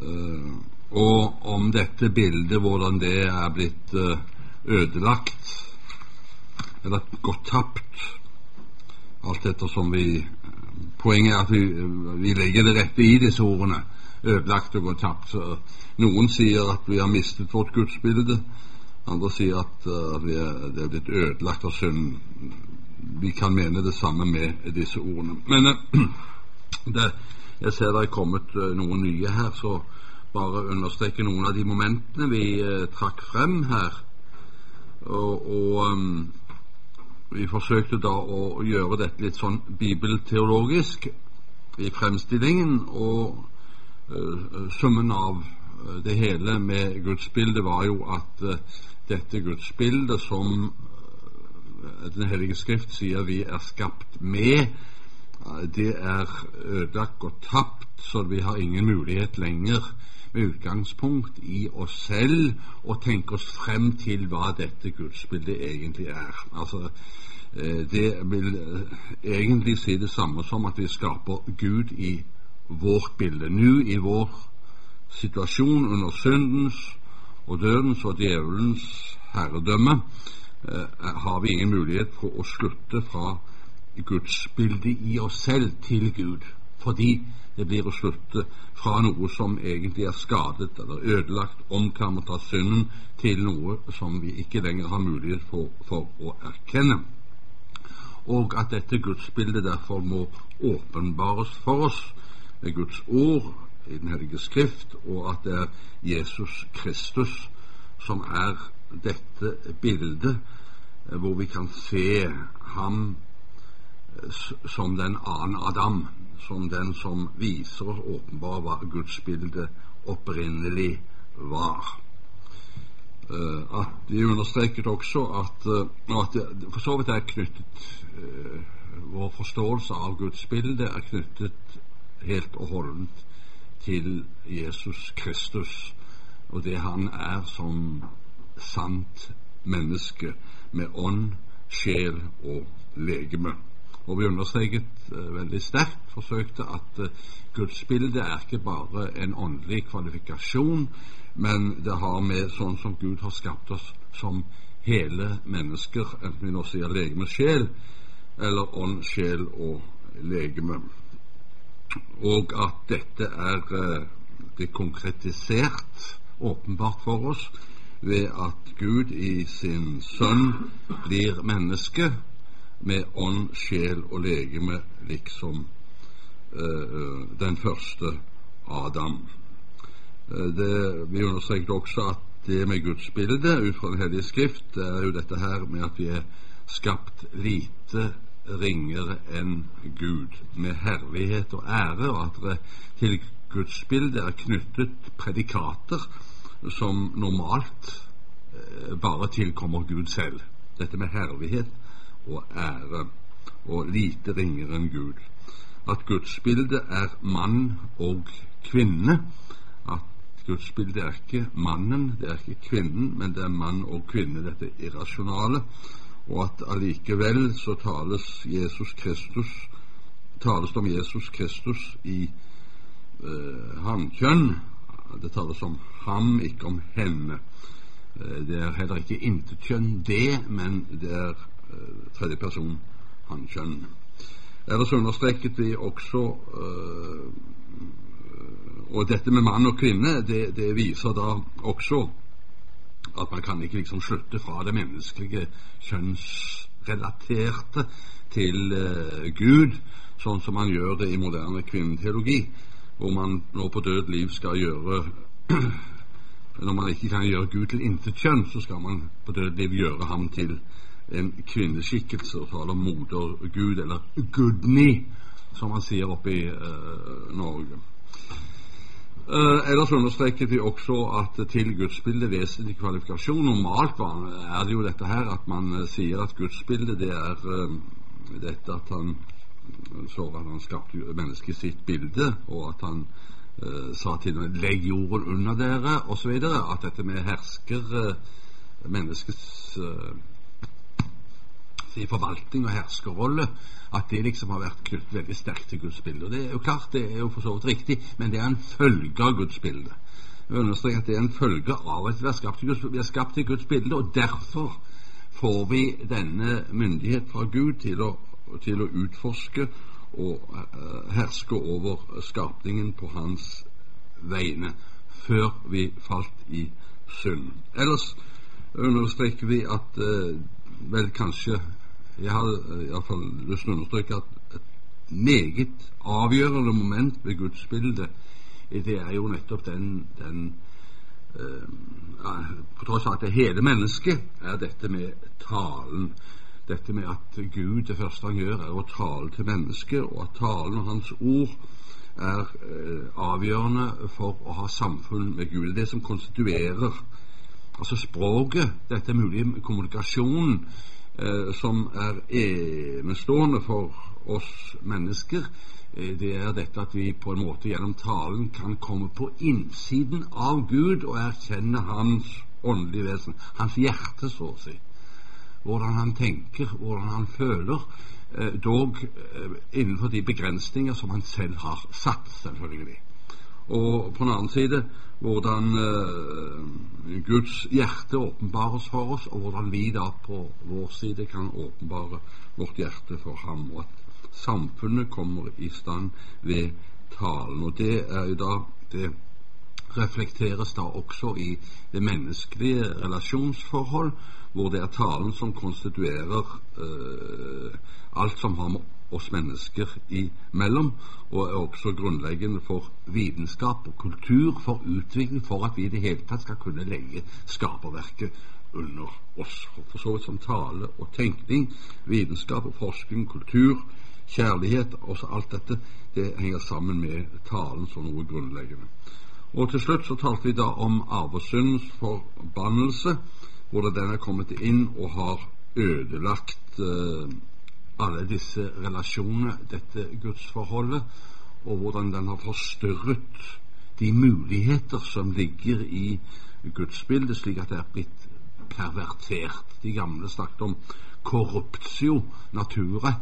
Uh, og om dette bildet, hvordan det er blitt uh, ødelagt, eller gått tapt, alt ettersom vi Poenget er at vi, vi legger det rette i disse ordene. Ødelagt og gått tapt. Noen sier at vi har mistet vårt gudsbilde. Andre sier at uh, er, det er blitt ødelagt av synden. Vi kan mene det samme med disse ordene. Men det, jeg ser det er kommet noen nye her, så bare understreke noen av de momentene vi eh, trakk frem her. Og, og um, vi forsøkte da å gjøre dette litt sånn bibelteologisk i fremstillingen, og uh, summen av uh, det hele med gudsbildet var jo at uh, dette gudsbildet som Den hellige skrift sier vi er skapt med, det er ødelagt og tapt, så vi har ingen mulighet lenger med utgangspunkt i oss selv å tenke oss frem til hva dette gudsbildet egentlig er. Altså, eh, det vil eh, egentlig si det samme som at vi skaper Gud i vårt bilde. Nå i vår situasjon under syndens og dødens og djevelens herredømme eh, har vi ingen mulighet for å slutte fra gudsbildet i oss selv til Gud, fordi det blir å slutte fra noe som egentlig er skadet eller ødelagt, omkammet av synden, til noe som vi ikke lenger har mulighet for, for å erkjenne, Og at dette gudsbildet derfor må åpenbares for oss med Guds ord i Den hellige skrift, og at det er Jesus Kristus som er dette bildet hvor vi kan se ham som den annen Adam, som den som viser oss åpenbart hva gudsbildet opprinnelig var. Uh, at De understreket også at, uh, at det for så vidt er knyttet uh, Vår forståelse av gudsbildet er knyttet helt og holdent til Jesus Kristus og det han er som sant menneske med ånd, sjel og legeme. Og vi understreket uh, veldig sterkt, forsøkte, at uh, gudsbildet er ikke bare en åndelig kvalifikasjon, men det har med sånn som Gud har skapt oss som hele mennesker, enten vi nå sier legeme, sjel, eller ånd, sjel og legeme. Og at dette er uh, det konkretisert åpenbart for oss ved at Gud i sin sønn blir menneske med ånd, sjel og legeme, liksom eh, den første Adam. Eh, det, vi understreket også at det med Guds bilde ut fra Den hellige skrift det er jo dette her med at vi er skapt lite ringere enn Gud, med herlighet og ære, og at det til Guds bilde er knyttet predikater som normalt uh, bare tilkommer Gud selv. Dette med herlighet og ære, og lite ringere enn Gud. At gudsbildet er mann og kvinne. At gudsbildet er ikke mannen, det er ikke kvinnen, men det er mann og kvinne, dette irrasjonale. Og at allikevel så tales Jesus Kristus tales om Jesus Kristus i eh, hankjønn. Det tales om ham, ikke om henne. Uh, det er heller ikke intetkjønn, det, men det er Eh, tredje person hannkjønn. Ellers understreket vi også øh, Og dette med mann og kvinne, det, det, viser da også at man kan ikke liksom slutte fra det menneskelige kjønnsrelaterte til uh, Gud, sånn som man gjør det i moderne kvinneteologi, hvor man nå på død liv skal gjøre Når man ikke kan gjøre Gud til intetkjønn, så skal man på død liv gjøre ham til en kvinneskikkelse og taler om moder Gud, eller Gudni, som man sier oppe i uh, Norge. Uh, ellers understreket vi også at til gudsbildet vesentlig kvalifikasjon. Normalt er det jo dette her at man uh, sier at gudsbildet det er dette at han så at han skapte mennesket sitt bilde, og at han sa til dem 'legg jorden under dere', osv. At dette med hersker menneskets si, forvaltning og herskerrolle, at det liksom har vært knyttet veldig sterkt til Guds bilde. Og Det er jo klart, det er jo for så vidt riktig, men det er en følge av Guds bilde. Jeg understreker at det er en følge av at vi er skapt til Guds, vi er skapt til Guds bilde, og derfor får vi denne myndighet fra Gud til å, til å utforske og uh, herske over skapningen på hans vegne, før vi falt i synd. Ellers understreker vi at uh, vel kanskje Jeg har uh, iallfall lyst til å understreke at et meget avgjørende moment ved gudsbildet, det er jo nettopp den, den uh, På tross av at det hele mennesket er dette med talen. Dette med at Gud det første han gjør, er å tale til mennesket, og at talen og hans ord er uh, avgjørende for å ha samfunn med Gud. Det som konstituerer altså språket, dette mulige kommunikasjonen, eh, som er enestående for oss mennesker, eh, det er dette at vi på en måte gjennom talen kan komme på innsiden av Gud og erkjenne Hans åndelige vesen, hans hjerte, så å si. Hvordan han tenker, hvordan han føler, eh, dog eh, innenfor de begrensninger som han selv har satt, selvfølgelig. Og på den annen side hvordan uh, Guds hjerte åpenbares for oss, og hvordan vi da på vår side kan åpenbare vårt hjerte for ham, og at samfunnet kommer i stand ved talen. Og det er jo da det reflekteres da også i det menneskelige relasjonsforhold, hvor det er talen som konstituerer uh, alt som har med oss mennesker imellom, og er også grunnleggende for vitenskap og kultur, for utvikling, for at vi i det hele tatt skal kunne legge skaperverket under oss. For så vidt som tale og tenkning, vitenskap og forskning, kultur, kjærlighet, også alt dette, det henger sammen med talen som noe grunnleggende. Og til slutt så talte vi da om arvesyndens forbannelse, hvordan den er kommet inn og har ødelagt eh, alle disse relasjonene, dette gudsforholdet, og hvordan den har forstyrret de muligheter som ligger i gudsbildet, slik at det er blitt pervertert. De gamle snakket om korruptio nature,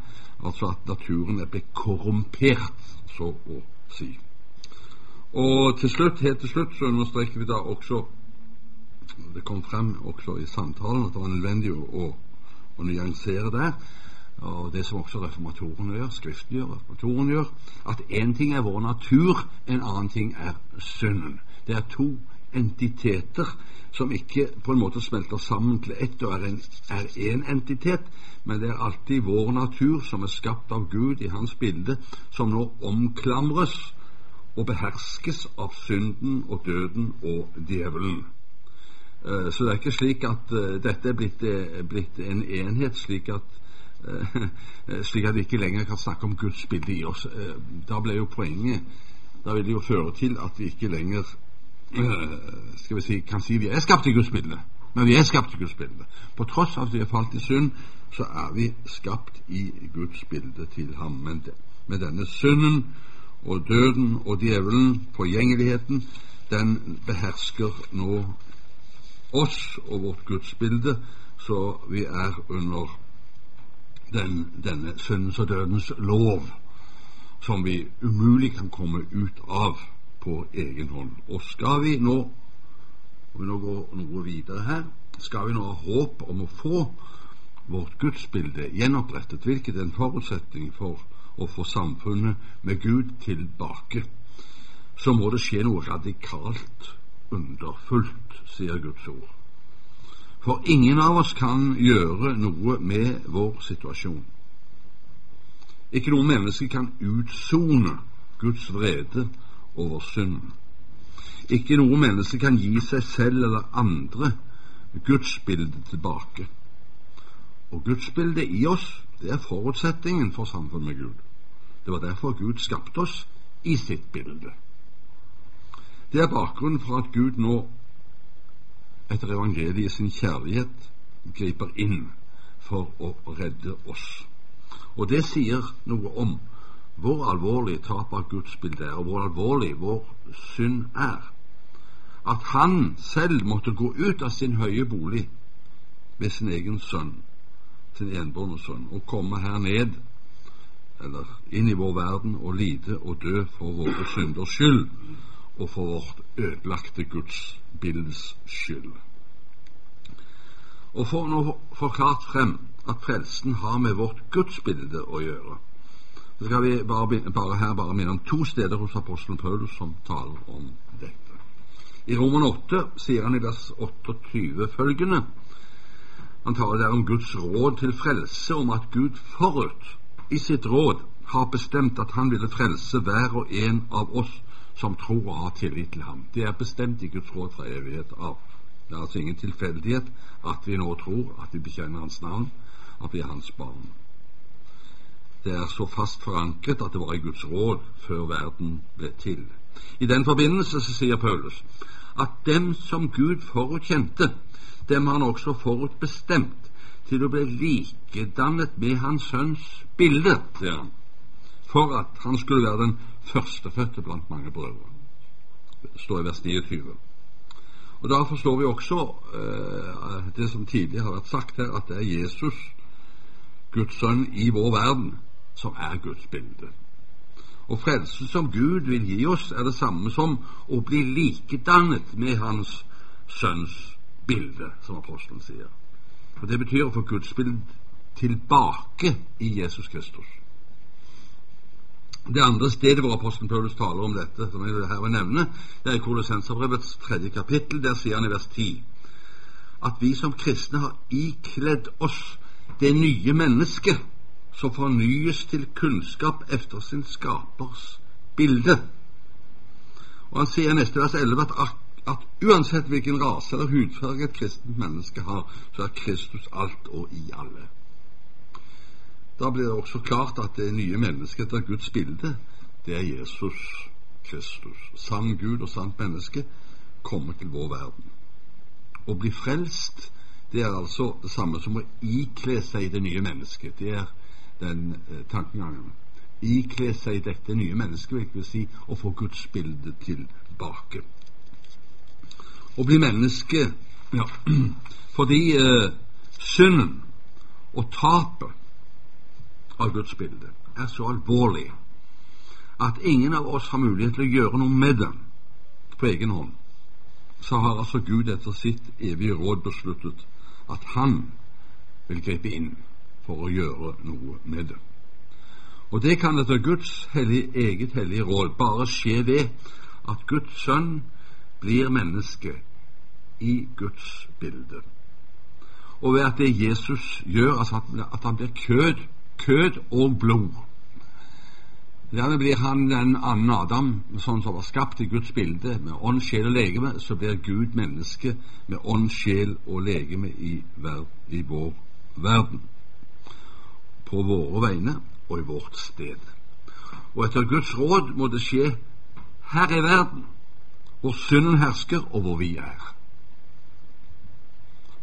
altså at naturen er blitt korrumpert, så å si. Og til slutt, helt til slutt så understreker vi da også Det kom frem også i samtalen at det var nødvendig å, å, å nyansere der og det som også reformatorene gjør, Skriften gjør, reformatorene gjør, at én ting er vår natur, en annen ting er synden. Det er to entiteter som ikke på en måte smelter sammen til ett og er én entitet, men det er alltid vår natur, som er skapt av Gud i Hans bilde, som nå omklamres og beherskes av synden og døden og djevelen. Eh, så det er ikke slik at eh, dette er blitt, eh, blitt en enhet, slik at slik at vi ikke lenger kan snakke om Guds bilde i oss. Eh, da ble jo poenget Da vil det jo føre til at vi ikke lenger eh, skal vi si, kan si vi er skapt i Guds bilde. Men vi er skapt i Guds bilde. På tross av at vi er falt i synd, så er vi skapt i Guds bilde til ham. Men med denne synden og døden og djevelen, forgjengeligheten, den behersker nå oss og vårt gudsbilde, så vi er under den, denne syndens og dødens lov som vi umulig kan komme ut av på egen hånd. Og skal vi nå og vi nå går noe videre her, skal vi nå ha håp om å få vårt gudsbilde gjenopprettet, hvilket er en forutsetning for å få samfunnet med Gud tilbake, så må det skje noe radikalt underfullt, sier Guds ord. For ingen av oss kan gjøre noe med vår situasjon. Ikke noe menneske kan utsone Guds vrede over synden. Ikke noe menneske kan gi seg selv eller andre gudsbildet tilbake. Og gudsbildet i oss, det er forutsetningen for samfunn med Gud. Det var derfor Gud skapte oss i sitt bilde. Det er bakgrunnen for at Gud nå etter evangeliet sin kjærlighet griper inn for å redde oss. Og det sier noe om hvor alvorlig tap av gudsbildet er, og hvor alvorlig vår synd er. At han selv måtte gå ut av sin høye bolig med sin egen sønn, sin enbårne sønn, og komme her ned, eller inn i vår verden, og lide og dø for våre synders skyld og for vårt ødelagte gudsbildes skyld. Og for nå forklart frem at frelsen har med vårt gudsbilde å gjøre, så skal vi bare, bare her bare minne om to steder hos apostelen Paulus som taler om dette. I Roman 8 sier han i vers 28 følgende Han taler der om Guds råd til frelse, om at Gud forut i sitt råd har bestemt at han ville frelse hver og en av oss som tror og har tillit til ham. Det er bestemt i Guds råd fra evighet av. Det er altså ingen tilfeldighet at vi nå tror at vi bekjenner Hans navn, at vi er Hans barn. Det er så fast forankret at det var i Guds råd før verden ble til. I den forbindelse så sier Paulus at dem som Gud forutkjente, dem har han også forutbestemt til å bli likedannet med Hans Sønns bilde, for at han skulle være den førstefødte blant mange brødre. Det står i vers 29. Og Da forstår vi også eh, det som tidligere har vært sagt her, at det er Jesus, Guds sønn i vår verden, som er Guds bilde. Og frelsen som Gud vil gi oss, er det samme som å bli likedannet med Hans sønns bilde, som apostelen sier. Og Det betyr å få Guds bilde tilbake i Jesus Kristus. Det andre stedet hvor apostelen Paulus taler om dette, som jeg her vil nevne, det er i Kolossenserbrevets tredje kapittel. Der sier han i vers 10 at vi som kristne har ikledd oss det nye mennesket som fornyes til kunnskap efter sin skapers bilde. Og Han sier i neste vers 11 at, at uansett hvilken rase eller hudfarge et kristent menneske har, så er Kristus alt og i alle. Da blir det også klart at det nye mennesket etter Guds bilde, det er Jesus Kristus. Sann Gud og sant menneske kommer til vår verden. Å bli frelst, det er altså det samme som å ikle seg det nye mennesket. Det er den eh, tankegangen. Ikle seg dette nye mennesket, vil jeg si å få Guds bilde tilbake. Å bli menneske ja, fordi eh, synden og tapet av Guds bilde er så alvorlig at ingen av oss har mulighet til å gjøre noe med det på egen hånd, så har altså Gud etter sitt evige råd besluttet at Han vil gripe inn for å gjøre noe med det. Og det kan etter Guds hellige, eget hellige råd bare skje ved at Guds sønn blir menneske i Guds bilde. Og ved at det Jesus gjør, altså at han blir kød kjød og blod. Dermed blir han den annen Adam, sånn som var skapt i Guds bilde, med ånd, sjel og legeme. Så blir Gud menneske med ånd, sjel og legeme i, i vår verden. På våre vegne og i vårt sted. Og etter Guds råd må det skje her i verden, hvor synden hersker, og hvor vi er.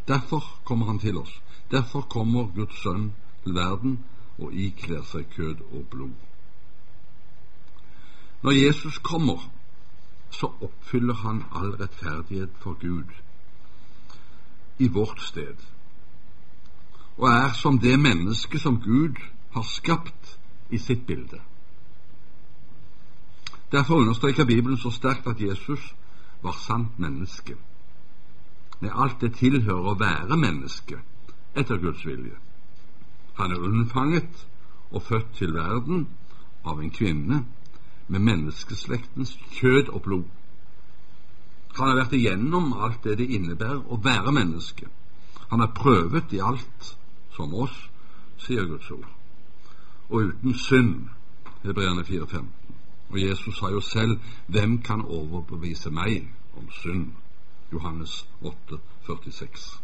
Derfor kommer Han til oss. Derfor kommer Guds sønn til verden og ikler seg kød og blod. Når Jesus kommer, så oppfyller han all rettferdighet for Gud i vårt sted, og er som det menneske som Gud har skapt i sitt bilde. Derfor understreker Bibelen så sterkt at Jesus var sant menneske, med alt det tilhører å være menneske etter Guds vilje. Han er unnfanget og født til verden av en kvinne med menneskeslektens kjød og blod. Han har vært igjennom alt det det innebærer å være menneske. Han er prøvet i alt som oss, sier Guds ord, og uten synd, Hebreerne 4,15. Og Jesus sa jo selv 'Hvem kan overbevise meg om synd?' Johannes 8, 46.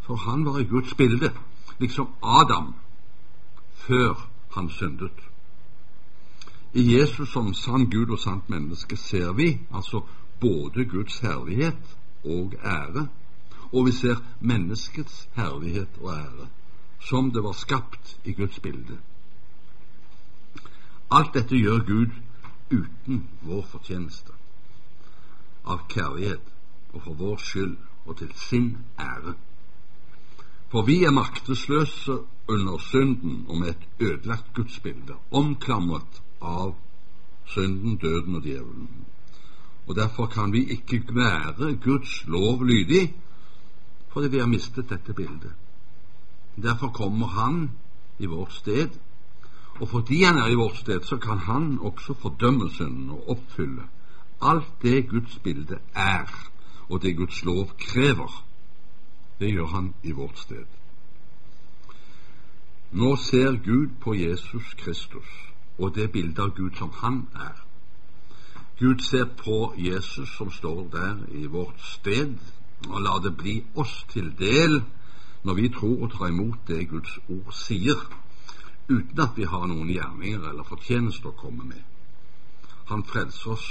For han var i Guds bilde liksom Adam før han syndet. I Jesus som sann Gud og sant menneske ser vi altså både Guds herlighet og ære, og vi ser menneskets herlighet og ære, som det var skapt i Guds bilde. Alt dette gjør Gud uten vår fortjeneste, av kjærlighet og for vår skyld og til sin ære. For vi er maktesløse under synden og med et ødelagt gudsbilde, omklamret av synden, døden og djevelen. Og Derfor kan vi ikke være Guds lov lydig, fordi vi har mistet dette bildet. Derfor kommer Han i vårt sted, og fordi Han er i vårt sted, så kan Han også fordømme synden og oppfylle alt det Guds bilde er, og det Guds lov krever. Det gjør Han i vårt sted. Nå ser Gud på Jesus Kristus og det bildet av Gud som Han er. Gud ser på Jesus som står der i vårt sted, og lar det bli oss til del når vi tror og tar imot det Guds ord sier, uten at vi har noen gjerninger eller fortjenester å komme med. Han frelser oss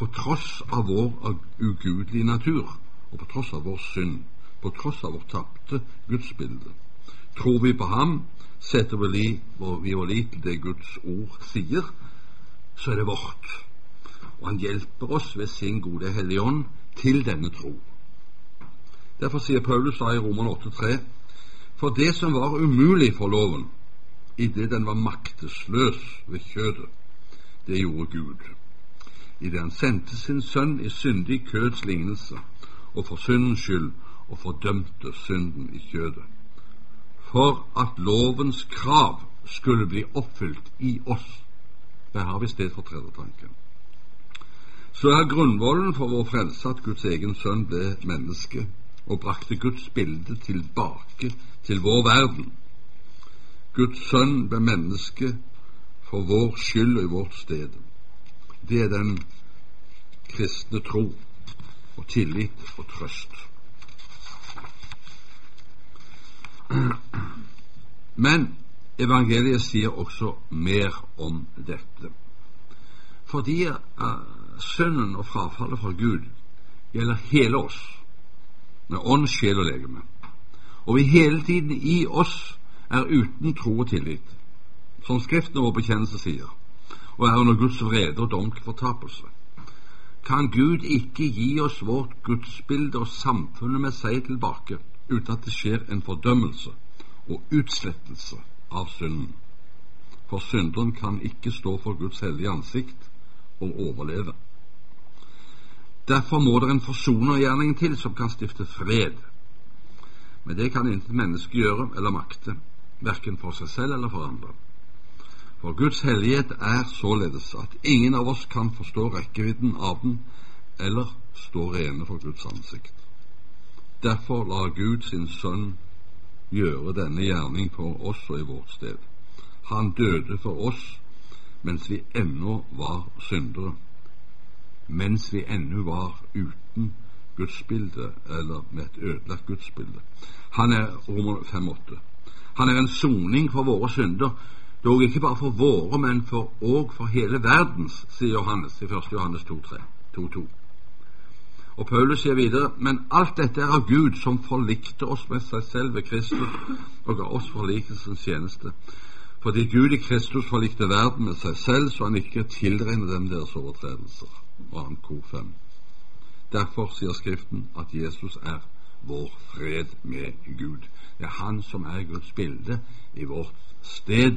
på tross av vår ugudelige natur og på tross av vår synd, på tross av vårt tapte gudsbilde. Tror vi på ham, setter vi vår lit til det Guds ord sier, så er det vårt. Og han hjelper oss ved sin gode Hellige Ånd til denne tro. Derfor sier Paulus da i Roman 8,3.: For det som var umulig for loven, idet den var maktesløs ved kjødet, det gjorde Gud. Idet han sendte sin sønn i syndig køds lignelse, og for syndens skyld, og fordømte synden i kjødet for at lovens krav skulle bli oppfylt i oss. Der har vi sted for tredjetanken. Så er grunnvollen for vår frelse at Guds egen sønn ble menneske og brakte Guds bilde tilbake til vår verden. Guds sønn ble menneske for vår skyld og i vårt sted. Det er den kristne tro og tillit og trøst. Men evangeliet sier også mer om dette. Fordi sønnen synden og frafallet fra Gud gjelder hele oss, med ånd, sjel og legeme, og vi hele tiden i oss er uten tro og tillit, som Skriften vår bekjennelse sier, og er under Guds vrede og dom til fortapelse, kan Gud ikke gi oss vårt gudsbilde og samfunnet med seg tilbake uten at det skjer en fordømmelse og utslettelse av synden. For synderen kan ikke stå for Guds hellige ansikt og overleve. Derfor må det en forsonergjerning til som kan stifte fred. Men det kan intet menneske gjøre eller makte, verken for seg selv eller for andre. For Guds hellighet er således at ingen av oss kan forstå rekkevidden av den eller stå rene for Guds ansikt. Derfor lar Gud sin sønn gjøre denne gjerning for oss og i vårt sted. Han døde for oss mens vi ennå var syndere, mens vi ennå var uten gudsbilde, eller med et ødelagt gudsbilde. Han er Romer 5,8. Han er en soning for våre synder, dog ikke bare for våre, men for òg for hele verdens, sier Johannes i 1. Johannes 2,2. Og Paulus sier videre, men alt dette er av Gud, som forlikte oss med seg selv ved Kristus og ga oss forlikelsens tjeneste. Fordi Gud i Kristus forlikte verden med seg selv, så han ikke tilregner dem deres overtredelser. Og kor 5. Derfor sier Skriften at Jesus er vår fred med Gud. Det er Han som er Guds bilde i vårt sted,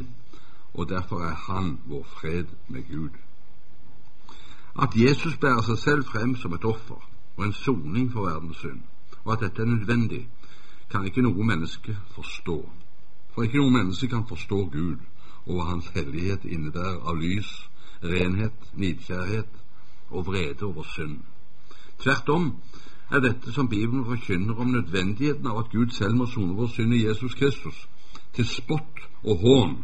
og derfor er Han vår fred med Gud. At Jesus bærer seg selv frem som et offer, og en soning for verdens synd, og at dette er nødvendig, kan ikke noe menneske forstå. For ikke noe menneske kan forstå Gud og hva Hans hellighet innebærer av lys, renhet, nidkjærhet og vrede over synd. Tvert om er dette som Bibelen forkynner om nødvendigheten av at Gud selv må sone vår synd i Jesus Kristus, til spott og hån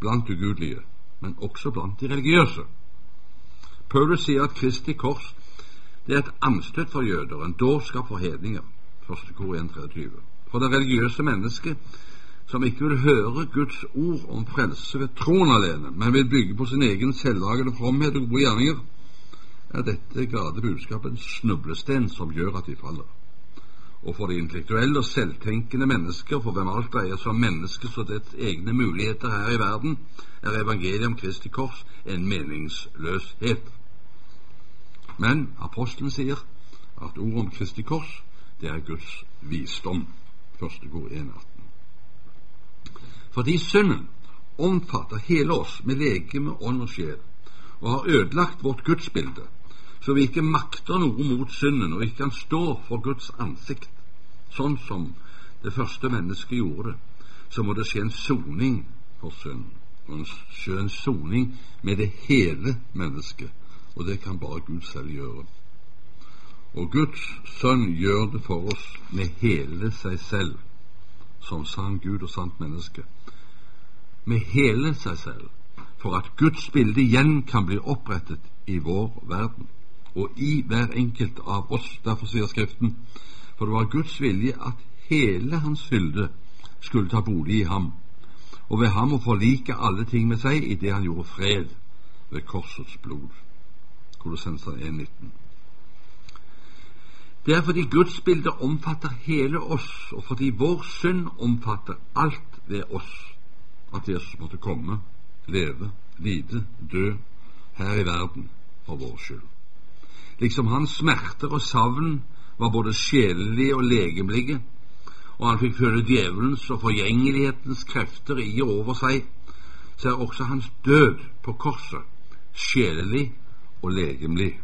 blant ugudelige, men også blant de religiøse. Paulus sier at Kristi kors det er et anstøt for jøder, en dårskap for hedninger. 1. kor 1.23. For det religiøse mennesket som ikke vil høre Guds ord om frelse ved troen alene, men vil bygge på sin egen selvlagede fromhet og gode gjerninger, er dette glade budskapet en snublesten som gjør at de faller. Og for de intellektuelle og selvtenkende mennesker, for hvem alt dreier seg om menneskets og dets egne muligheter her i verden, er evangeliet om Kristi kors en meningsløshet. Men apostelen sier at ordet om Kristi kors, det er Guds visdom. Første kor 1.18. Fordi synden omfatter hele oss med legeme, ånd og sjel, og har ødelagt vårt gudsbilde, så vi ikke makter noe mot synden og ikke kan stå for Guds ansikt, sånn som det første mennesket gjorde så må det skje en soning for synden. Og en en soning med det hele mennesket, og det kan bare Gud selv gjøre. Og Guds sønn gjør det for oss med hele seg selv, som sann Gud og sant menneske. Med hele seg selv, for at Guds bilde igjen kan bli opprettet i vår verden og i hver enkelt av oss. Derfor sier Skriften for det var Guds vilje at hele hans fylde skulle ta bolig i ham, og ved ham å forlike alle ting med seg i det han gjorde fred ved korsets blod. Kolossenser 1,19. Det er fordi Guds bilde omfatter hele oss, og fordi vår synd omfatter alt ved oss, at Jesus måtte komme, leve, lide, dø her i verden for vår skyld. Liksom hans smerter og savn var både sjelelige og legemlige, og han fikk føle djevelens og forgjengelighetens krefter i og over seg, så er også hans død på korset sjelelig og legemlig,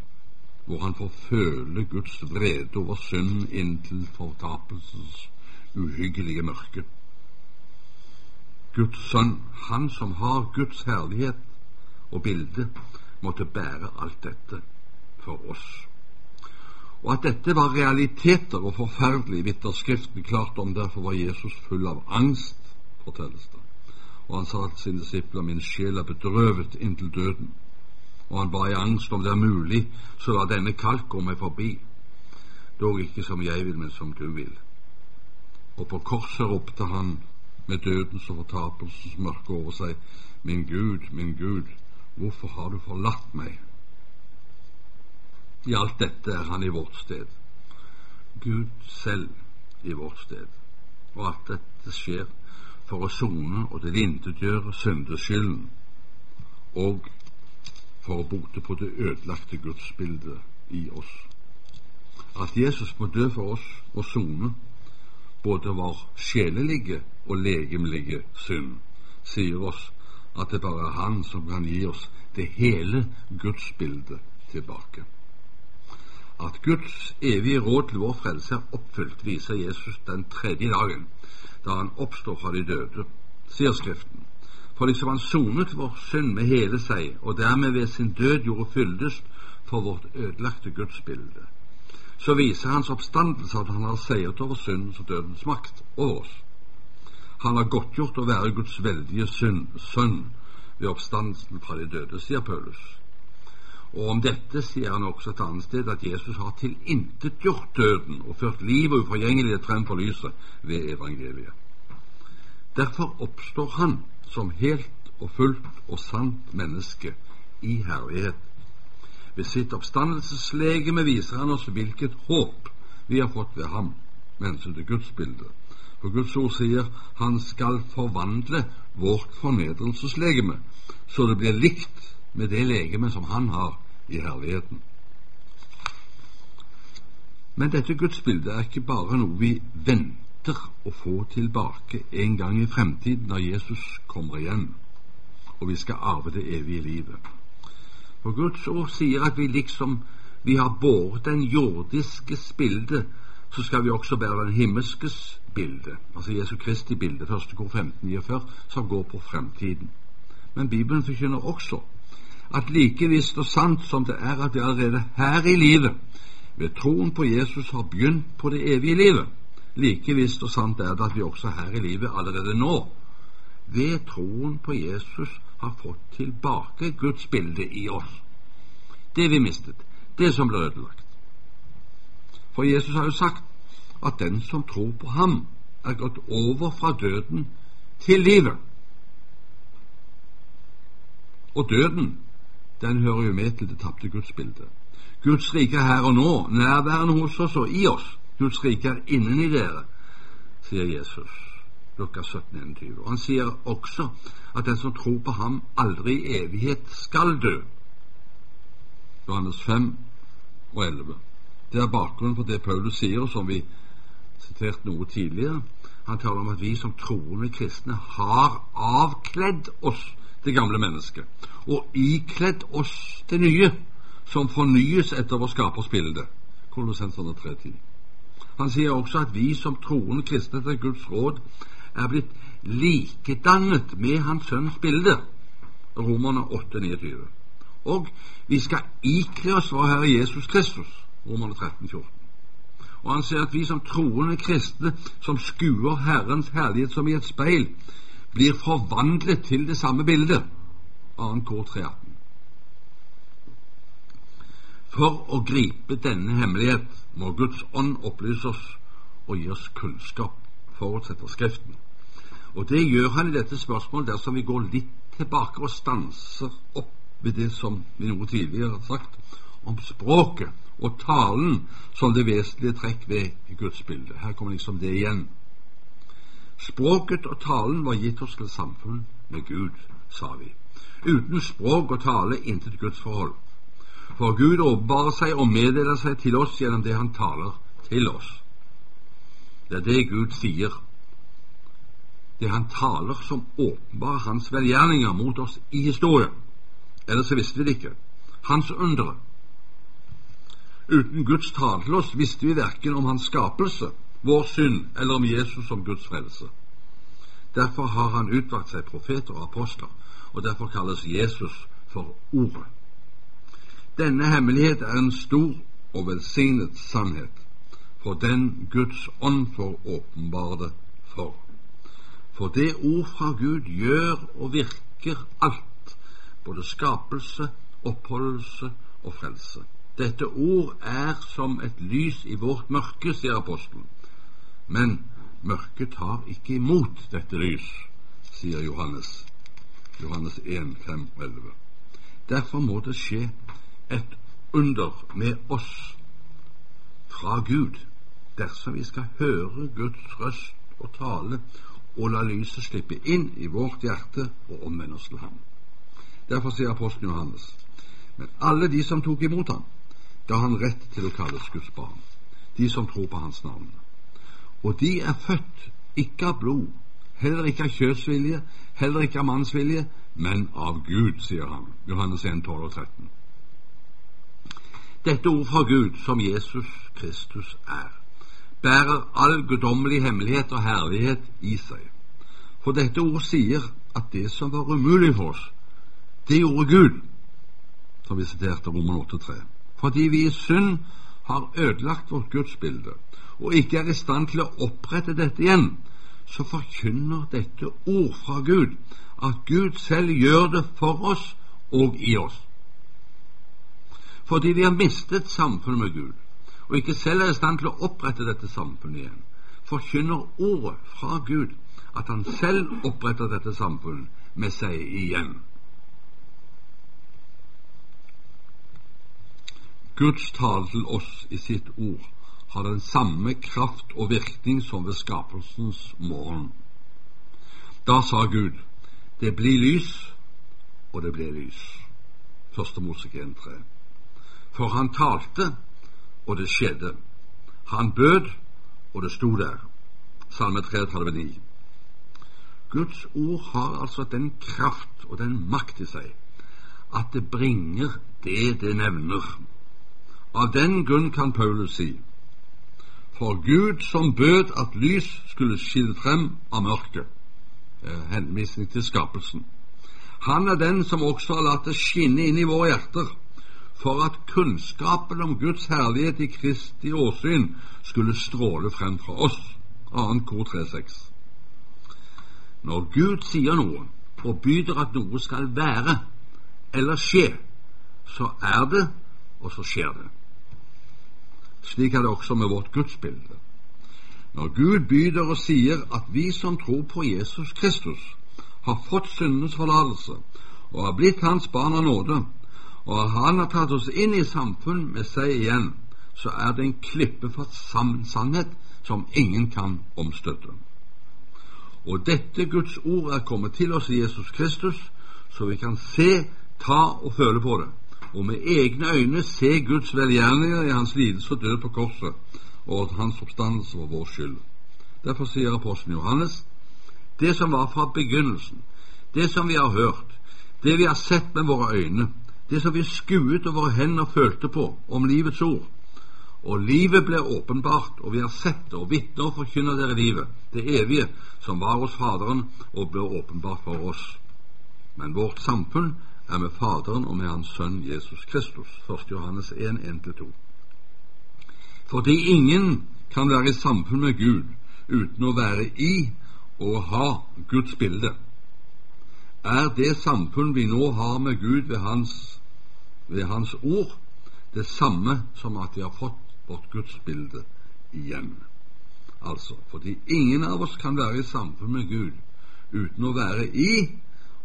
hvor han får føle Guds vrede over synd inntil fortapelsens uhyggelige mørke. Guds sønn, han som har Guds herlighet og bilde, måtte bære alt dette for oss. Og at dette var realiteter og forferdelig, vitner Skriften klart om. Derfor var Jesus full av angst, fortelles det. Og han sa til sine disipler, min sjel er bedrøvet inntil døden. Og han ba i angst om det er mulig, så la denne kalk gå meg forbi. Dog ikke som jeg vil, men som du vil. Og på korset ropte han med dødens og fortapelsens mørke over seg, Min Gud, min Gud, hvorfor har du forlatt meg? I alt dette er han i vårt sted. Gud selv i vårt sted. Og alt dette skjer for å sone og tilintetgjøre syndeskylden og for å bote på det ødelagte gudsbildet i oss. At Jesus må dø for oss og sone både vår sjelelige og legemlige synd, sier oss at det bare er Han som kan gi oss det hele gudsbildet tilbake. At Guds evige råd til vår frelse er oppfylt, viser Jesus den tredje dagen, da han oppstår fra de døde, sier Skriften. For liksom han sonet vår synd med hele seg, og dermed ved sin død gjorde fyldest for vårt ødelagte gudsbilde, så viser hans oppstandelse at han har seiret over syndens og dødens makt over oss. Han har godtgjort å være Guds veldige synd, sønn ved oppstandelsen fra de døde, sier Paulus. Og om dette sier han også et annet sted at Jesus har tilintetgjort døden og ført liv og uforgjengelighet frem for lyset ved evangeliet. Derfor oppstår han som helt og fullt og sant menneske i herlighet. Ved sitt oppstandelseslegeme viser han oss hvilket håp vi har fått ved ham mennesket til Guds bilde. For Guds ord sier han skal forvandle vårt fornedrelseslegeme så det blir likt med det legeme som han har i herligheten. Men dette gudsbildet er ikke bare noe vi venter å få tilbake en gang i fremtiden når Jesus kommer igjen og vi skal arve det evige livet. For Guds ord sier at vi liksom vi har båret den jordiskes bilde, så skal vi også bære den himmelskes bilde, altså Jesu Kristi bilde, første kor 1549, som går på fremtiden. Men Bibelen forkynner også at like visst og sant som det er at vi allerede her i livet ved troen på Jesus har begynt på det evige livet, like visst og sant er det at vi også her i livet allerede nå ved troen på Jesus har fått tilbake Guds bilde i oss. Det vi mistet, det som ble ødelagt. For Jesus har jo sagt at den som tror på ham, er gått over fra døden til livet. Og døden den hører jo med til det tapte gudsbildet. Guds rike er her og nå, nærværende hos oss og i oss. Guds rike er inni dere, sier Jesus. Lukas 17, 21. Og han sier også at den som tror på ham, aldri i evighet skal dø. Johannes 5 og 11. Det er bakgrunnen for det Paulus sier, som vi siterte noe tidligere, Han taler om at vi som troende kristne har avkledd oss det gamle mennesket og ikledd oss det nye, som fornyes etter vår skapers bilde. Kolossenserne 3.10. Han sier også at vi som troende kristne etter Guds råd er blitt likedannet med Hans Sønns bilde. Romerne 8.29. Og vi skal ikle oss vår Herre Jesus Kristus. Romerne 13.14. Og han sier at vi som troende kristne som skuer Herrens herlighet som i et speil, blir forvandlet til det samme bildet. 2. Kor 3.18. For å gripe denne hemmelighet må Guds ånd opplyse oss og gi oss kunnskap, forutsetter Skriften. Og det gjør han i dette spørsmålet dersom vi går litt tilbake og stanser opp ved det som vi noe tidligere har sagt om språket og talen som det vesentlige trekk ved Guds bilde. Her kommer liksom det igjen. Språket og talen var gitt oss til samfunn med Gud, sa vi. Uten språk og tale intet Guds forhold. For Gud åpenbarer seg og meddeler seg til oss gjennom det Han taler til oss. Det er det Gud sier. Det Han taler som åpenbarer Hans velgjerninger mot oss i historien. Ellers så visste vi det ikke. Hans undre. Uten Guds tale til oss visste vi verken om Hans skapelse, vår synd, eller om Jesus som Guds frelse. Derfor har Han utvalgt seg profeter og apostler, og derfor kalles Jesus for Ordet. Denne hemmelighet er en stor og velsignet sannhet, for den Guds ånd får åpenbare det for. For det ord fra Gud gjør og virker alt, både skapelse, oppholdelse og frelse. Dette ord er som et lys i vårt mørke, sier apostelen. Men mørket tar ikke imot dette lys, sier Johannes. Johannes 1, 5 og 11. Derfor må det skje et under med oss fra Gud dersom vi skal høre Guds røst og tale og la lyset slippe inn i vårt hjerte og omvende oss til ham. Derfor sier apostelen Johannes men alle de som tok imot ham, ga han rett til å kalles Guds barn, de som tror på hans navn. Og de er født ikke av blod, heller ikke av kjøsvilje, heller ikke av mannsvilje, men av Gud, sier han. Johannes 1, 12 og 13. Dette ord fra Gud, som Jesus Kristus er, bærer all guddommelig hemmelighet og herlighet i seg. For dette ord sier at det som var umulig for oss, det gjorde Gud, som vi siterte Roman 8,3. Fordi vi i synd har ødelagt vårt gudsbilde og ikke er i stand til å opprette dette igjen, så forkynner dette ord fra Gud at Gud selv gjør det for oss og i oss fordi vi har mistet samfunnet med Gud og ikke selv er i stand til å opprette dette samfunnet igjen, forkynner ordet fra Gud at han selv oppretter dette samfunnet med seg igjen. Guds tale til oss i sitt ord har den samme kraft og virkning som ved skapelsens morgen. Da sa Gud, det blir lys, og det ble lys. Første Mosek 1.3. For han talte, og det skjedde. Han bød, og det sto der. Salme 33,9. Guds ord har altså den kraft og den makt i seg at det bringer det det nevner. Av den grunn kan Paulus si For Gud som bød at lys skulle skille frem av mørket, eh, henvisning til skapelsen. Han er den som også har latt det skinne inn i våre hjerter for at kunnskapen om Guds herlighet i Kristi åsyn skulle stråle frem fra oss. 2. kor 3.6. Når Gud sier noe og byder at noe skal være eller skje, så er det, og så skjer det. Slik er det også med vårt gudsbilde. Når Gud byder og sier at vi som tror på Jesus Kristus, har fått syndenes forlatelse og har blitt Hans barn av nåde, og Han har tatt oss inn i samfunn med seg igjen, så er det en klippefast sannhet som ingen kan omstøtte. Og dette Guds ord er kommet til oss i Jesus Kristus, så vi kan se, ta og føle på det, og med egne øyne se Guds velgjerninger i hans lidelse og død på korset, og hans oppstandelse for vår skyld. Derfor sier apostelen Johannes det som var fra begynnelsen, det som vi har hørt, det vi har sett med våre øyne, det som vi skuet og våre hender følte på om livets ord. Og livet ble åpenbart, og vi har sett det, og vitner og forkynner dere livet, det evige, som var hos Faderen og ble åpenbart for oss. Men vårt samfunn er med Faderen og med Hans Sønn Jesus Kristus. 1. Johannes 1, 1-2. Fordi ingen kan være i samfunn med Gud uten å være i og ha Guds bilde, er det samfunn vi nå har med Gud ved Hans, ved hans ord, det samme som at vi har fått vårt gudsbilde igjen. Altså, fordi ingen av oss kan være i samfunn med Gud uten å være i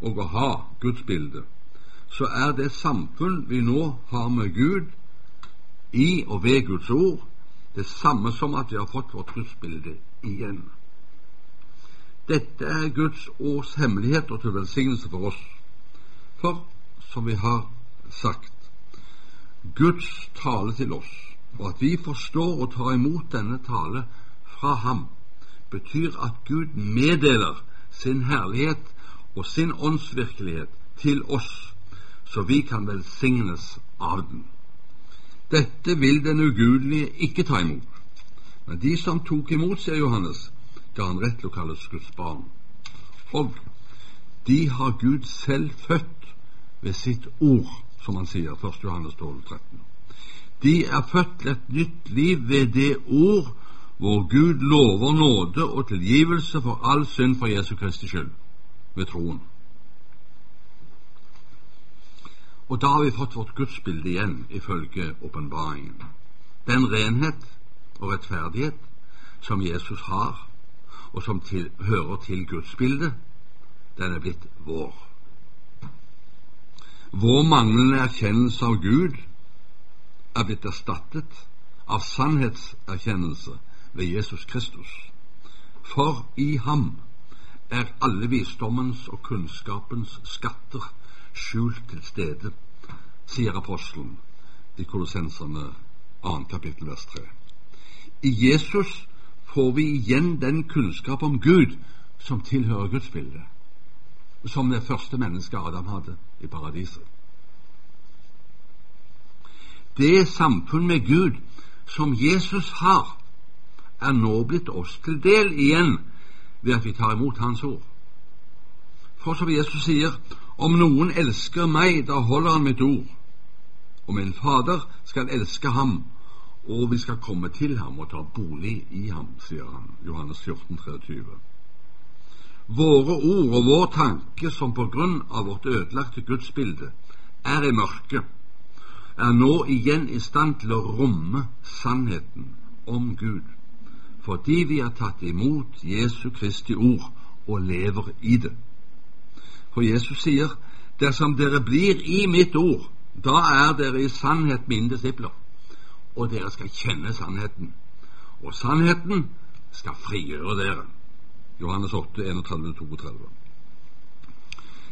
og å ha gudsbilde, så er det samfunn vi nå har med Gud i og ved Guds ord, det samme som at vi har fått vårt gudsbilde igjen. Dette er Guds års hemmelighet og til velsignelse for oss. For, som vi har sagt, Guds tale til oss, og at vi forstår og tar imot denne tale fra Ham, betyr at Gud meddeler sin herlighet og sin åndsvirkelighet til oss, så vi kan velsignes av den. Dette vil den ugudelige ikke ta imot. Men de som tok imot, sier Johannes, ga han rett til å kalles Guds barn. Og de har Gud selv født ved sitt ord, som han sier, 1. Johannes 12, 13. De er født til et nytt liv ved det ord hvor Gud lover nåde og tilgivelse for all synd for Jesu Kristi skyld, ved troen. Og da har vi fått vårt gudsbilde igjen, ifølge åpenbaringen. Den renhet og rettferdighet som Jesus har, og som til, hører til gudsbildet, den er blitt vår. Vår manglende erkjennelse av Gud er blitt erstattet av sannhetserkjennelse ved Jesus Kristus. For i ham er alle visdommens og kunnskapens skatter skjult til stede, sier apostelen i Kolossenserne 2. kapittel vers 3. I Jesus får vi igjen den kunnskap om Gud som tilhører Guds bilde, som det første mennesket Adam hadde i paradiset. Det samfunn med Gud som Jesus har, er nå blitt oss til del igjen ved at vi tar imot Hans ord. For som Jesus sier, om noen elsker meg, da holder han mitt ord. Og min Fader skal elske ham, og vi skal komme til ham og ta bolig i ham, sier han. Johannes 14, 23. Våre ord og vår tanke, som på grunn av vårt ødelagte gudsbilde er i mørket, er nå igjen i stand til å romme sannheten om Gud, fordi vi har tatt imot Jesu Kristi ord og lever i det. For Jesus sier, dersom dere blir i mitt ord, da er dere i sannhet mine disipler, og dere skal kjenne sannheten. Og sannheten skal frigjøre dere. Johannes 8, 31-32.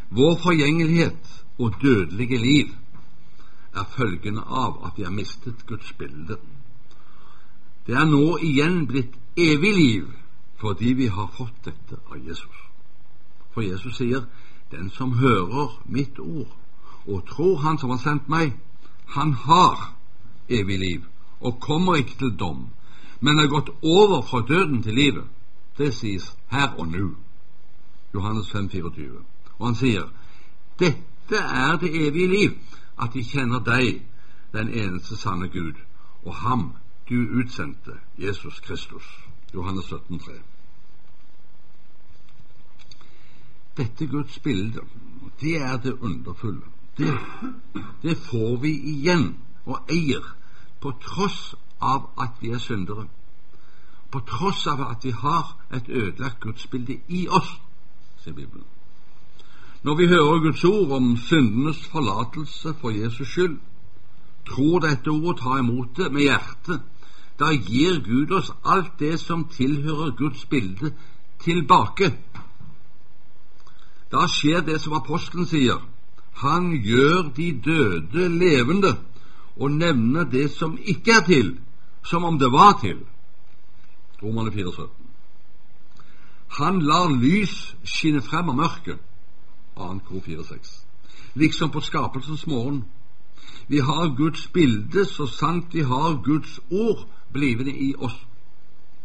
Vår forgjengelighet og dødelige liv er følgende av at vi har mistet Guds bilde. Det er nå igjen blitt evig liv fordi vi har fått dette av Jesus. For Jesus sier den som hører mitt ord og tror Han som har sendt meg, han har evig liv og kommer ikke til dom, men er gått over fra døden til livet. Det sies her og nå. Johannes 5, 24. Og han sier, dette er det evige liv, at de kjenner deg, den eneste sanne Gud, og ham du utsendte, Jesus Kristus. Johannes 17, 3. Dette Guds bilde, det er det underfulle. Det, det får vi igjen og eier på tross av at vi er syndere. På tross av at vi har et ødelagt gudsbilde i oss, sier Bibelen. Når vi hører Guds ord om syndenes forlatelse for Jesus skyld, tror dette ordet, ta imot det med hjertet, da gir Gud oss alt det som tilhører Guds bilde, tilbake da skjer det som apostelen sier. Han gjør de døde levende og nevner det som ikke er til, som om det var til. Romerne 4,17. Han lar lys skinne frem av mørket. 2. kor 4,6. Liksom på skapelsens morgen. Vi har Guds bilde så sant vi har Guds ord blivende i oss.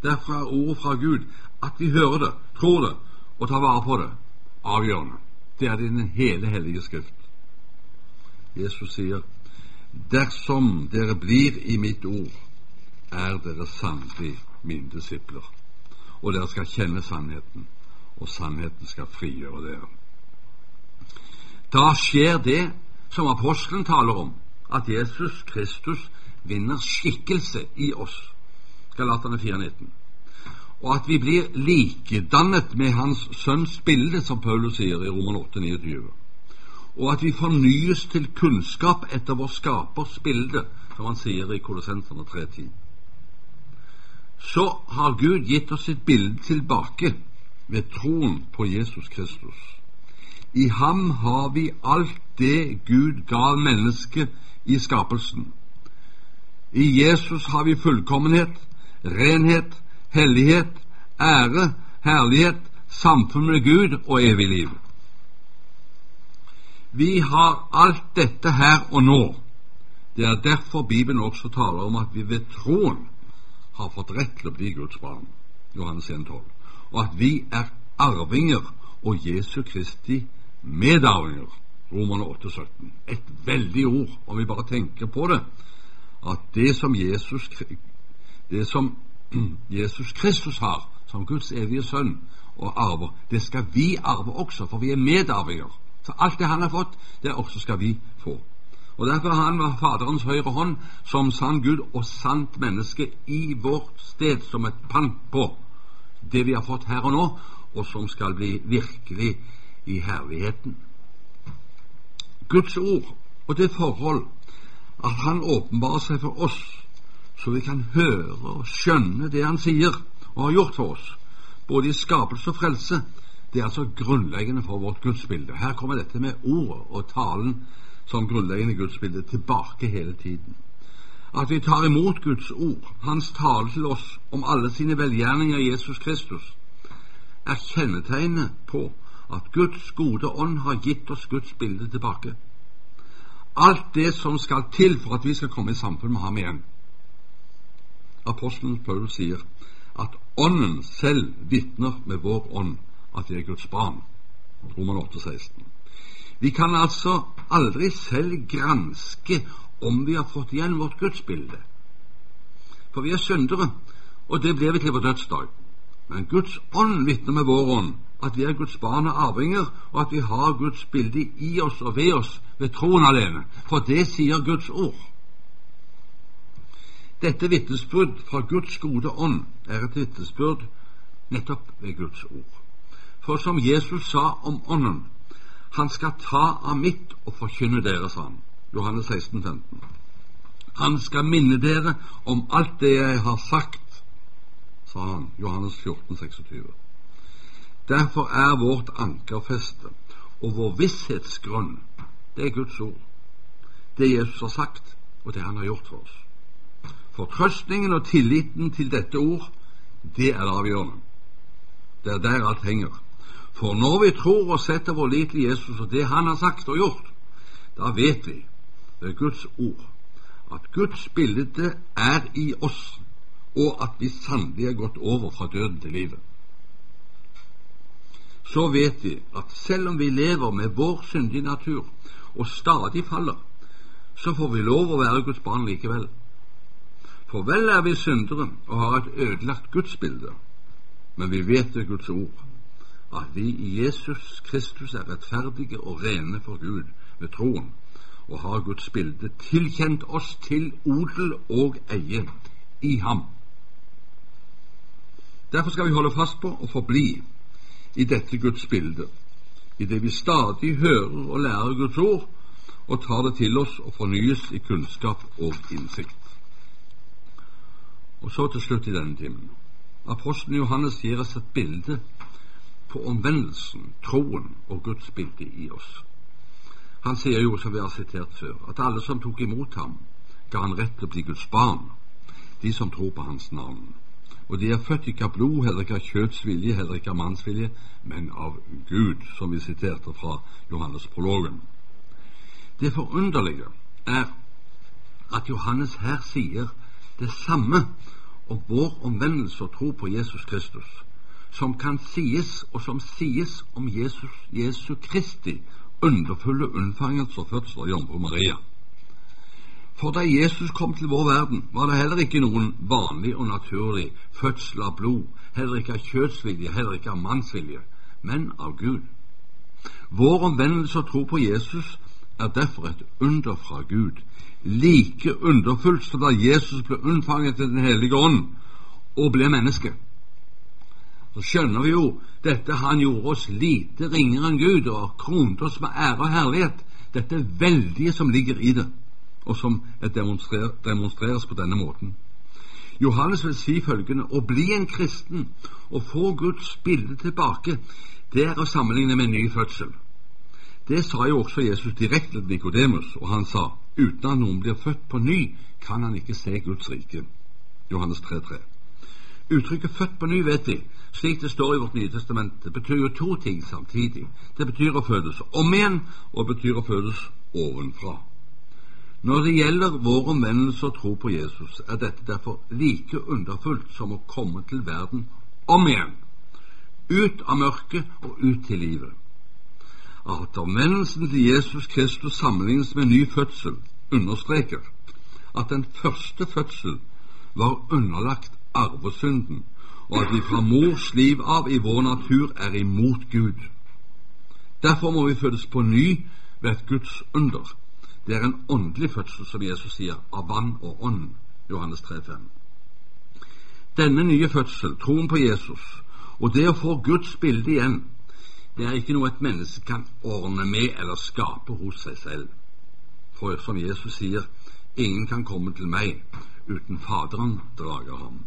Derfor er ordet fra Gud at vi hører det, tror det og tar vare på det, avgjørende. Det er den hele hellige Skrift. Jesus sier, dersom dere blir i mitt ord, er dere sannelig mine disipler, og dere skal kjenne sannheten, og sannheten skal frigjøre dere. Da skjer det som apostelen taler om, at Jesus Kristus vinner skikkelse i oss. Galaterne 4,19. Og at vi blir likedannet med Hans Sønns bilde, som Paulus sier i Roman 8, 29. Og at vi fornyes til kunnskap etter vår skapers bilde, som han sier i Kolossenserne 3.10. Så har Gud gitt oss et bilde tilbake ved troen på Jesus Kristus. I ham har vi alt det Gud gav mennesket i skapelsen. I Jesus har vi fullkommenhet, renhet, hellighet, ære, herlighet, samfunn med Gud og evig liv. Vi har alt dette her og nå. Det er derfor Bibelen også taler om at vi ved troen har fått rett til å bli Guds barn, Johannes 1,12, og at vi er arvinger og Jesu Kristi medarvinger, Romerne 8,17. Et veldig ord, om vi bare tenker på det, at det som Jesus, det som Jesus Kristus har som Guds evige sønn og arver, det skal vi arve også, for vi er medarvinger. Så alt det han har fått, det også skal vi få. Og Derfor har han var Faderens høyre hånd som sann Gud og sant menneske i vårt sted som et pant på det vi har fått her og nå, og som skal bli virkelig i herligheten. Guds ord og det forhold at Han åpenbarer seg for oss, så vi kan høre og skjønne det Han sier og har gjort for oss, både i skapelse og frelse. Det er altså grunnleggende for vårt gudsbilde. Her kommer dette med ordet og talen som grunnleggende gudsbilde tilbake hele tiden. At vi tar imot Guds ord, Hans tale til oss om alle sine velgjerninger i Jesus Kristus, er kjennetegnet på at Guds gode ånd har gitt oss Guds bilde tilbake alt det som skal til for at vi skal komme i samfunn med ham igjen. Apostelen Paul sier at Ånden selv vitner med vår ånd at vi er Guds barn. Roman 8, 16. Vi kan altså aldri selv granske om vi har fått igjen vårt gudsbilde. For vi er syndere, og det blir vi til vår dødsdag. Men Guds ånd vitner med vår ånd at vi er Guds barn og arvinger, og at vi har Guds bilde i oss og ved oss ved troen alene. For det sier Guds ord. Dette vitnesbyrd fra Guds gode ånd er et vitnesbyrd nettopp ved Guds ord. For som Jesus sa om Ånden, han skal ta av mitt og forkynne dere, sa han. Johannes 16, 15. Han skal minne dere om alt det jeg har sagt, sa han. Johannes 14, 26. Derfor er vårt ankerfeste og vår visshetsgrunn det er Guds ord. Det Jesus har sagt, og det Han har gjort for oss. Fortrøstningen og tilliten til dette ord, det er avgjørende. Det er der alt henger. For når vi tror og setter vår lit til Jesus og det Han har sagt og gjort, da vet vi ved Guds ord at Guds bilde er i oss, og at vi sannelig er gått over fra døden til livet så vet vi at selv om vi lever med vår syndige natur og stadig faller, så får vi lov å være Guds barn likevel. For vel er vi syndere og har et ødelagt gudsbilde, men vi vet ved Guds ord at vi i Jesus Kristus er rettferdige og rene for Gud ved troen, og har Guds bilde tilkjent oss til odel og eie i ham. Derfor skal vi holde fast på og forbli i dette Guds bilde, i det vi stadig hører og lærer Guds ord, og tar det til oss og fornyes i kunnskap og innsikt. Og så til slutt i denne timen. Apostelen Johannes gir oss et bilde på omvendelsen, troen og Guds bilde i oss. Han sier jo, som vi har sitert før, at alle som tok imot ham, ga han rett til å bli Guds barn, de som tror på hans navn. Og de er født ikke av blod, heller ikke av kjøtts vilje, heller ikke av manns vilje, men av Gud, som vi siterte fra Johannes-prologen. Det forunderlige er at Johannes her sier det samme om vår omvendelse og tro på Jesus Kristus, som kan sies, og som sies om Jesus, Jesu Kristi underfulle unnfangelse og fødsel av jomfru Maria. For da Jesus kom til vår verden, var det heller ikke noen vanlig og naturlig fødsel av blod, heller ikke av kjøttsvilje, heller ikke av mannsvilje, men av Gud. Vår omvendelse og tro på Jesus er derfor et under fra Gud, like underfullt som da Jesus ble unnfanget til Den hellige ånd og ble menneske. Så skjønner vi jo dette han gjorde oss lite ringere enn Gud og kronte oss med ære og herlighet, dette veldige som ligger i det og som demonstrer, demonstreres på denne måten. Johannes vil si følgende å bli en kristen og få Guds bilde tilbake, det er å sammenligne med en ny fødsel. Det sa jo også Jesus direkte til Nikodemus, og han sa uten at noen blir født på ny, kan han ikke se Guds rike. Johannes 3,3. Uttrykket 'født på ny', vet vi, slik det står i vårt Nye testamente, betyr jo to ting samtidig. Det betyr å fødes om igjen, og det betyr å fødes ovenfra. Når det gjelder vår omvendelse og tro på Jesus, er dette derfor like underfullt som å komme til verden om igjen, ut av mørket og ut til livet. At omvendelsen til Jesus Kristus sammenlignes med ny fødsel, understreker at den første fødsel var underlagt arvesynden, og at vi fra mors liv av i vår natur er imot Gud. Derfor må vi fødes på ny ved et Guds under det er en åndelig fødsel, som Jesus sier, av vann og ånd. Johannes 3,5. Denne nye fødsel, troen på Jesus, og det å få Guds bilde igjen, det er ikke noe et menneske kan ordne med eller skape hos seg selv. For som Jesus sier, ingen kan komme til meg uten Faderen drager ham.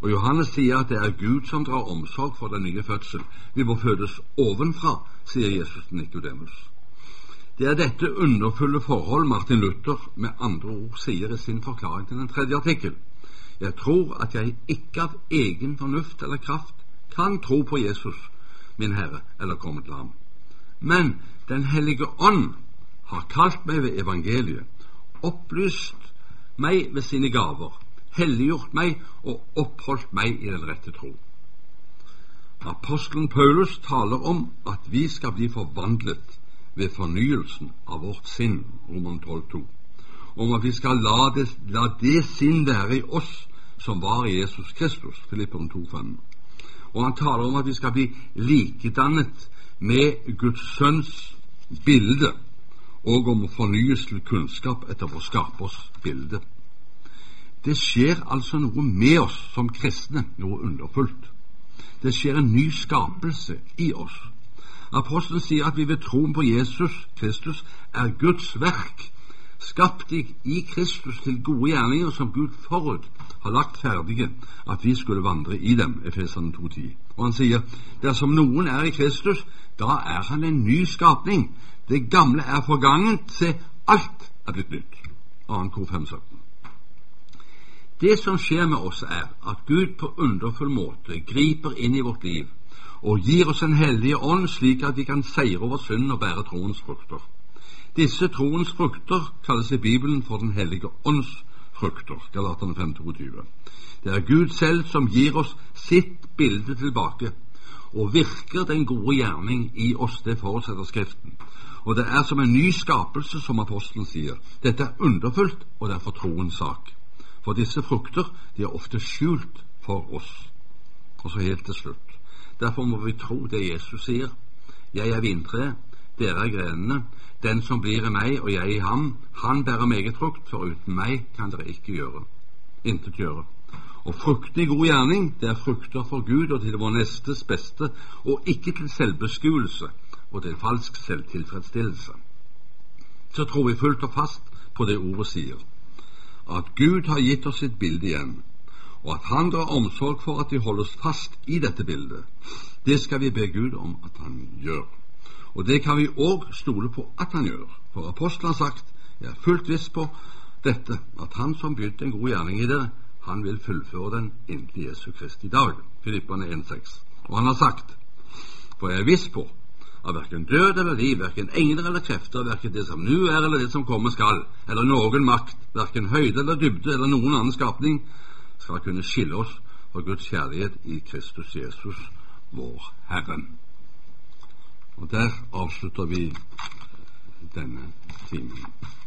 Og Johannes sier at det er Gud som drar omsorg for den nye fødsel. Vi må fødes ovenfra, sier Jesus til Nikodemus. Det er dette underfulle forhold Martin Luther med andre ord sier i sin forklaring til den tredje artikkel. Jeg tror at jeg ikke av egen fornuft eller kraft kan tro på Jesus, min Herre, eller komme til ham. Men Den hellige ånd har kalt meg ved evangeliet, opplyst meg ved sine gaver, helliggjort meg og oppholdt meg i den rette tro. Apostelen Paulus taler om at vi skal bli forvandlet ved fornyelsen av vårt sinn, Roman 12,2, om at vi skal la det, la det sinn være i oss som var i Jesus Kristus, Filippon 2,5. Og han taler om at vi skal bli likedannet med Guds sønns bilde, og om å fornyes til kunnskap etter vår skapers bilde. Det skjer altså noe med oss som kristne, noe underfullt. Det skjer en ny skapelse i oss Apostelen sier at vi ved troen på Jesus Kristus er Guds verk, skapt i, Kristus til gode gjerninger som Gud forut har lagt ferdige, at vi skulle vandre i dem. Efesene 2,10. Og han sier dersom noen er i Kristus, da er han en ny skapning. Det gamle er forgangen, se, alt er blitt nytt. 2. kor 5,17. Det som skjer med oss, er at Gud på underfull måte griper inn i vårt liv og gir oss en hellige ånd, slik at vi kan seire over synd og bære troens frukter. Disse troens frukter kalles i Bibelen for Den hellige ånds frukter. Galaterne 5,22. Det er Gud selv som gir oss sitt bilde tilbake, og virker den gode gjerning i oss. Det forutsetter Skriften. Og det er som en ny skapelse, som apostelen sier. Dette er underfullt, og det er for troens sak. For disse frukter de er ofte skjult for oss. Og så helt til slutt Derfor må vi tro det Jesus sier. Jeg er vintreet, dere er grenene. Den som blir i meg og jeg i ham, han bærer meget frukt, for uten meg kan dere ikke gjøre. Intet gjøre. Og frukten i god gjerning, det er frukter for Gud og til vår nestes beste, og ikke til selvbeskuelse og til falsk selvtilfredsstillelse. Så tror vi fullt og fast på det ordet sier, at Gud har gitt oss sitt bilde igjen, og at Han drar omsorg for at vi holdes fast i dette bildet. Det skal vi be Gud om at Han gjør. Og det kan vi òg stole på at Han gjør. For apostelen har sagt, jeg er fullt viss på dette, at Han som begynte en god gjerning i dere, han vil fullføre den inntil Jesu Kristi dag. Filippane 1,6. Og han har sagt, for jeg er viss på at verken død eller liv, verken engler eller krefter, verken det som nå er eller det som komme skal, eller noen makt, verken høyde eller dybde eller noen annen skapning, skal kunne skille oss fra Guds kjærlighet i Kristus Jesus, vår Herre. Og der avslutter vi denne timen.